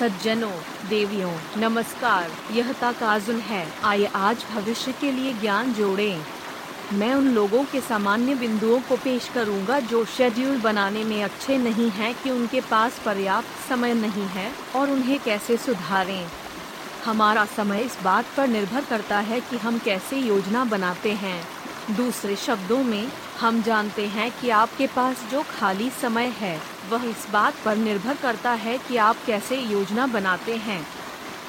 सज्जनों, देवियों, नमस्कार। यह ताकाजुन है। आइए आज भविष्य के लिए ज्ञान जोड़ें। मैं उन लोगों के सामान्य बिंदुओं को पेश करूँगा जो शेड्यूल बनाने में अच्छे नहीं हैं कि उनके पास पर्याप्त समय नहीं है और उन्हें कैसे सुधारें। हमारा समय इस बात पर निर्भर करता है कि हम कैसे योजना बनाते हैं। दूसरे शब्दों में, हम जानते हैं कि आपके पास जो खाली समय है, वह इस बात पर निर्भर करता है कि आप कैसे योजना बनाते हैं।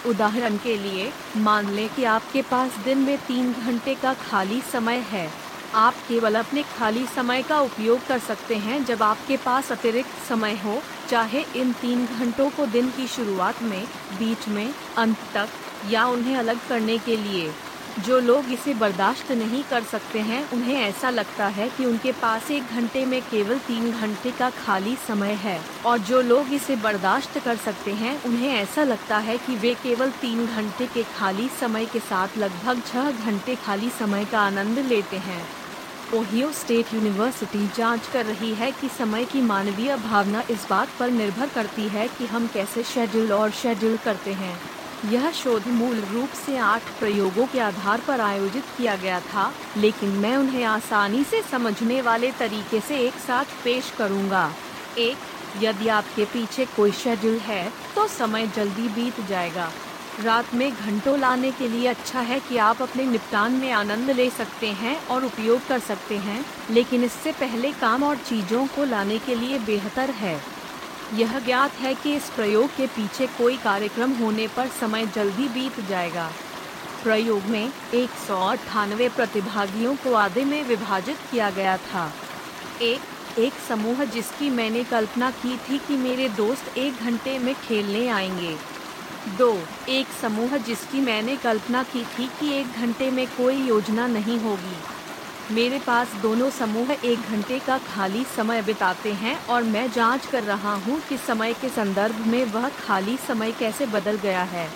उदाहरण के लिए, मान लें कि आपके पास दिन में तीन घंटे का खाली समय है। आप केवल अपने खाली समय का उपयोग कर सकते हैं जब आपके पास अतिरिक्त समय हो, चाहे इन तीन घंटों को दिन की शुरुआत में, बीच में, अंत तक, या उन्हें अलग करने के लिए। जो लोग इसे बर्दाश्त नहीं कर सकते हैं, उन्हें ऐसा लगता है कि उनके पास एक घंटे में केवल तीन घंटे का खाली समय है। और जो लोग इसे बर्दाश्त कर सकते हैं, उन्हें ऐसा लगता है कि वे केवल तीन घंटे के खाली समय के साथ लगभग छह घंटे खाली समय का आनंद लेते हैं। ओहियो स्टेट यूनिवर्सिटी जाँच कर रही है कि समय की मानवीय भावना इस बात पर निर्भर करती है कि हम कैसे शेड्यूल और शेड्यूल करते हैं। यह शोध मूल रूप से आठ प्रयोगों के आधार पर आयोजित किया गया था, लेकिन मैं उन्हें आसानी से समझने वाले तरीके से एक साथ पेश करूँगा। एक, यदि आपके पीछे कोई शेड्यूल है तो समय जल्दी बीत जाएगा रात में घंटों लाने के लिए अच्छा है कि आप अपने निपटान में आनंद ले सकते हैं और उपयोग कर सकते हैं, लेकिन इससे पहले काम और चीज़ों को लाने के लिए बेहतर है यह ज्ञात है कि इस प्रयोग के पीछे कोई कार्यक्रम होने पर समय जल्दी बीत जाएगा। प्रयोग में एक सौ अट्ठानवे प्रतिभागियों को आधे में विभाजित किया गया था। एक एक समूह जिसकी मैंने कल्पना की थी कि मेरे दोस्त एक घंटे में खेलने आएँगे। दो, एक समूह जिसकी मैंने कल्पना की थी कि एक घंटे में कोई योजना नहीं होगी। मेरे पास दोनों समूह एक घंटे का खाली समय बिताते हैं और मैं जाँच कर रहा हूँ कि समय के संदर्भ में वह खाली समय कैसे बदल गया है।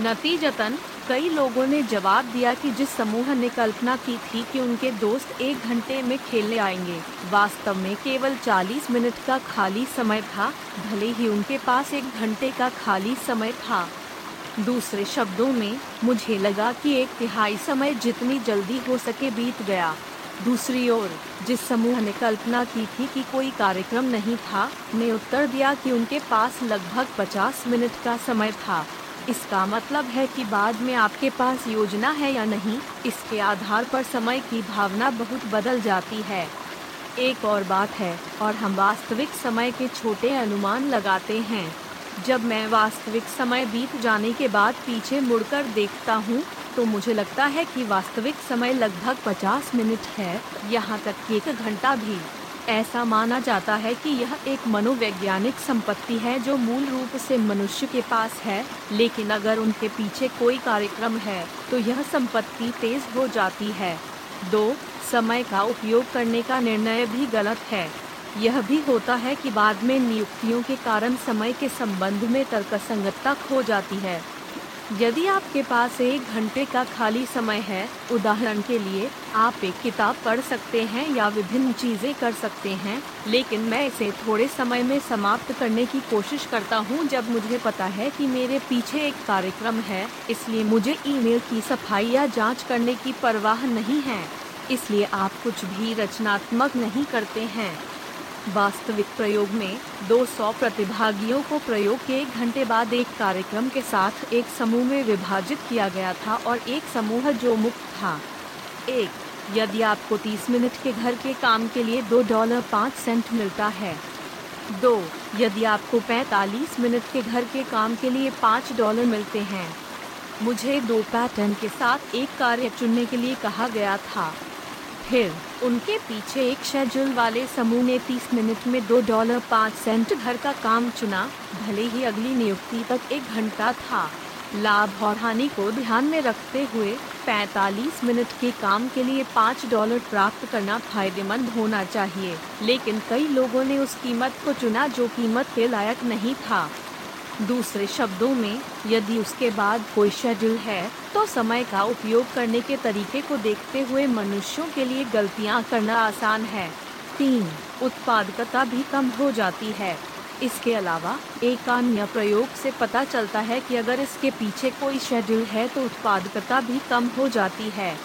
नतीजतन, कई लोगों ने जवाब दिया कि जिस समूह ने कल्पना की थी कि उनके दोस्त एक घंटे में खेलने आएँगे, वास्तव में केवल 40 मिनट का खाली समय था, भले ही उनके पास एक घंटे का खाली समय था। दूसरे शब्दों में, मुझे लगा कि एक तिहाई समय जितनी जल्दी हो सके बीत गया। दूसरी ओर, जिस समूह ने कल्पना की थी कि कोई कार्यक्रम नहीं था, ने उत्तर दिया कि उनके पास लगभग 50 मिनट का समय था। इसका मतलब है कि बाद में आपके पास योजना है या नहीं, इसके आधार पर समय की भावना बहुत बदल जाती है। एक और बात है, और हम वास्तविक समय के छोटे अनुमान लगाते हैं। जब मैं वास्तविक समय बीत जाने के बाद पीछे मुड़कर देखता हूँ तो मुझे लगता है कि वास्तविक समय लगभग 50 मिनट है। यहाँ तक कि एक घंटा भी। ऐसा माना जाता है कि यह एक मनोवैज्ञानिक संपत्ति है जो मूल रूप से मनुष्य के पास है, लेकिन अगर उनके पीछे कोई कार्यक्रम है तो यह संपत्ति तेज हो जाती है। दो, समय का उपयोग करने का निर्णय भी गलत है। यह भी होता है कि बाद में नियुक्तियों के कारण समय के संबंध में तर्कसंगतता खो जाती है। यदि आपके पास एक घंटे का खाली समय है, उदाहरण के लिए, आप एक किताब पढ़ सकते हैं या विभिन्न चीज़ें कर सकते हैं, लेकिन मैं इसे थोड़े समय में समाप्त करने की कोशिश करता हूँ जब मुझे पता है कि मेरे पीछे एक कार्यक्रम है, इसलिए मुझे ईमेल की सफ़ाई या जाँच करने की परवाह नहीं है। इसलिए आप कुछ भी रचनात्मक नहीं करते हैं। वास्तविक प्रयोग में 200 प्रतिभागियों को प्रयोग के एक घंटे बाद एक कार्यक्रम के साथ एक समूह में विभाजित किया गया था और एक समूह जो मुक्त था। एक, यदि आपको 30 मिनट के घर के काम के लिए दो डॉलर पाँच सेंट मिलता है। दो, यदि आपको 45 मिनट के घर के काम के लिए पाँच डॉलर मिलते हैं। मुझे दो पैटर्न के साथ एक कार्य चुनने के लिए कहा गया था। फिर उनके पीछे एक शेड्यूल वाले समूह ने 30 मिनट में दो डॉलर पाँच सेंट घर का काम चुना। भले ही अगली नियुक्ति तक एक घंटा था। लाभ और हानि को ध्यान में रखते हुए 45 मिनट के काम के लिए पाँच डॉलर प्राप्त करना फ़ायदेमंद होना चाहिए। लेकिन कई लोगों ने उस कीमत को चुना जो कीमत के लायक नहीं था। दूसरे शब्दों में, यदि उसके बाद कोई शेड्यूल है तो समय का उपयोग करने के तरीके को देखते हुए मनुष्यों के लिए गलतियाँ करना आसान है। तीन, उत्पादकता भी कम हो जाती है। इसके अलावा, एक अन्य प्रयोग से पता चलता है कि अगर इसके पीछे कोई शेड्यूल है तो उत्पादकता भी कम हो जाती है।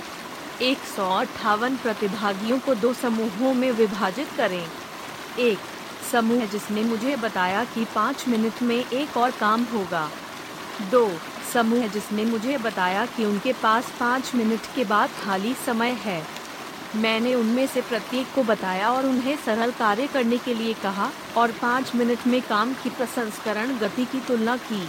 एक सौ अट्ठावन प्रतिभागियों को दो समूहों में विभाजित करें। एक समूह जिसने मुझे बताया कि पाँच मिनट में एक और काम होगा। दो, समूह जिसने मुझे बताया कि उनके पास पाँच मिनट के बाद खाली समय है। मैंने उनमें से प्रत्येक को बताया और उन्हें सरल कार्य करने के लिए कहा और पाँच मिनट में काम की प्रसंस्करण गति की तुलना की।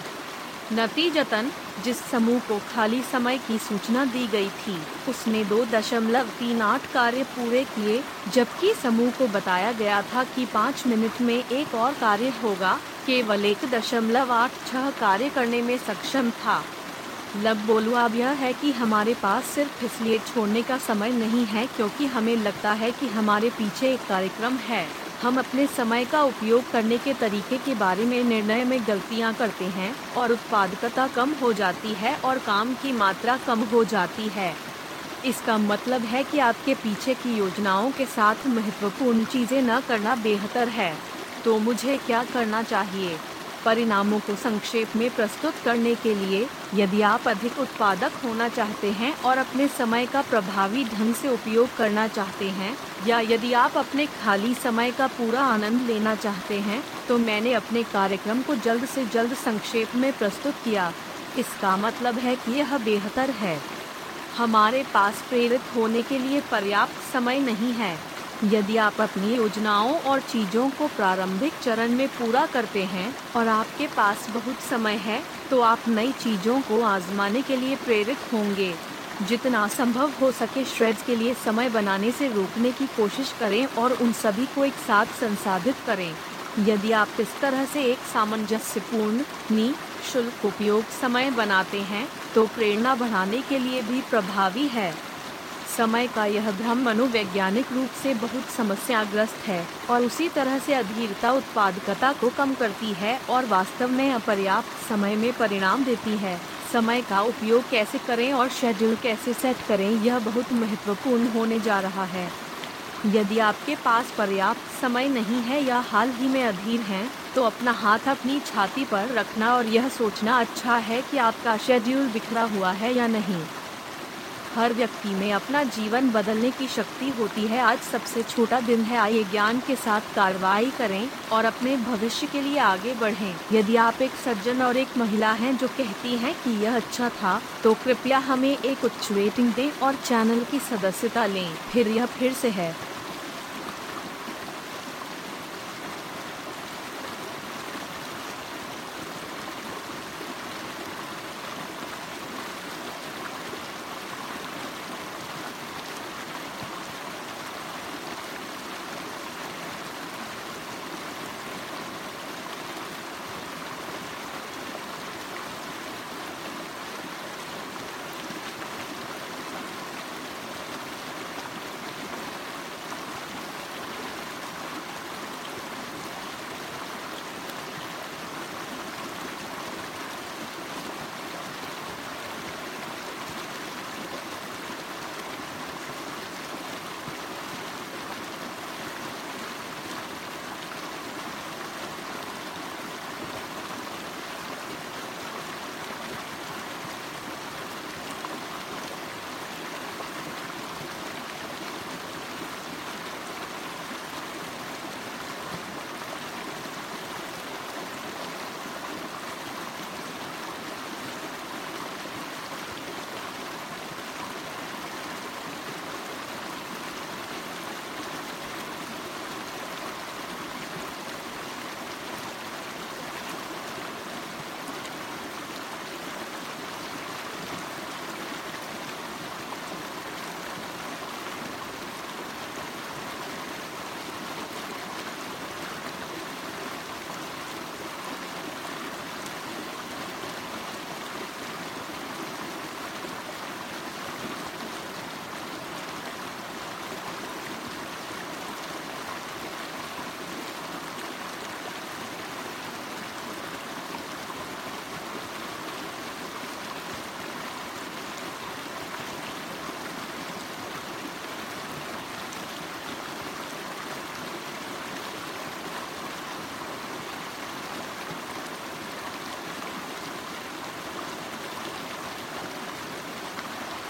नतीजतन, जिस समूह को खाली समय की सूचना दी गई थी, उसने दो दशमलव तीन आठ कार्य पूरे किए, जबकि समूह को बताया गया था कि पाँच मिनट में एक और कार्य होगा, केवल एक दशमलव आठ छह कार्य करने में सक्षम था। लब बोलू अब यह है कि हमारे पास सिर्फ़ इसलिए छोड़ने का समय नहीं है, क्योंकि हमें लगता है कि हमारे पीछे एक कार्यक्रम है। हम अपने समय का उपयोग करने के तरीके के बारे में निर्णय में गलतियाँ करते हैं और उत्पादकता कम हो जाती है और काम की मात्रा कम हो जाती है। इसका मतलब है कि आपके पीछे की योजनाओं के साथ महत्वपूर्ण चीज़ें न करना बेहतर है। तो मुझे क्या करना चाहिए? परिणामों को संक्षेप में प्रस्तुत करने के लिए यदि आप अधिक उत्पादक होना चाहते हैं और अपने समय का प्रभावी ढंग से उपयोग करना चाहते हैं, या यदि आप अपने खाली समय का पूरा आनंद लेना चाहते हैं तो मैंने अपने कार्यक्रम को जल्द से जल्द संक्षेप में प्रस्तुत किया। इसका मतलब है कि यह बेहतर है। हमारे पास प्रेरित होने के लिए पर्याप्त समय नहीं है। यदि आप अपनी योजनाओं और चीज़ों को प्रारंभिक चरण में पूरा करते हैं और आपके पास बहुत समय है तो आप नई चीज़ों को आजमाने के लिए प्रेरित होंगे। जितना संभव हो सके श्रेड्स के लिए समय बनाने से रोकने की कोशिश करें और उन सभी को एक साथ संसाधित करें। यदि आप इस तरह से एक सामंजस्यपूर्ण निःशुल्क उपयोग समय बनाते हैं तो प्रेरणा बढ़ाने के लिए भी प्रभावी है। समय का यह भ्रम मनोवैज्ञानिक रूप से बहुत समस्याग्रस्त है और उसी तरह से अधीरता उत्पादकता को कम करती है और वास्तव में अपर्याप्त समय में परिणाम देती है। समय का उपयोग कैसे करें और शेड्यूल कैसे सेट करें यह बहुत महत्वपूर्ण होने जा रहा है। यदि आपके पास पर्याप्त समय नहीं है या हाल ही में अधीर हैं, तो अपना हाथ अपनी छाती पर रखना और यह सोचना अच्छा है कि आपका शेड्यूल बिखरा हुआ है या नहीं। हर व्यक्ति में अपना जीवन बदलने की शक्ति होती है। आज सबसे छोटा दिन है। आइए ज्ञान के साथ कार्रवाई करें और अपने भविष्य के लिए आगे बढ़ें। यदि आप एक सज्जन और एक महिला हैं जो कहती हैं कि यह अच्छा था तो कृपया हमें एक उच्च रेटिंग दें और चैनल की सदस्यता लें। फिर यह फिर से है।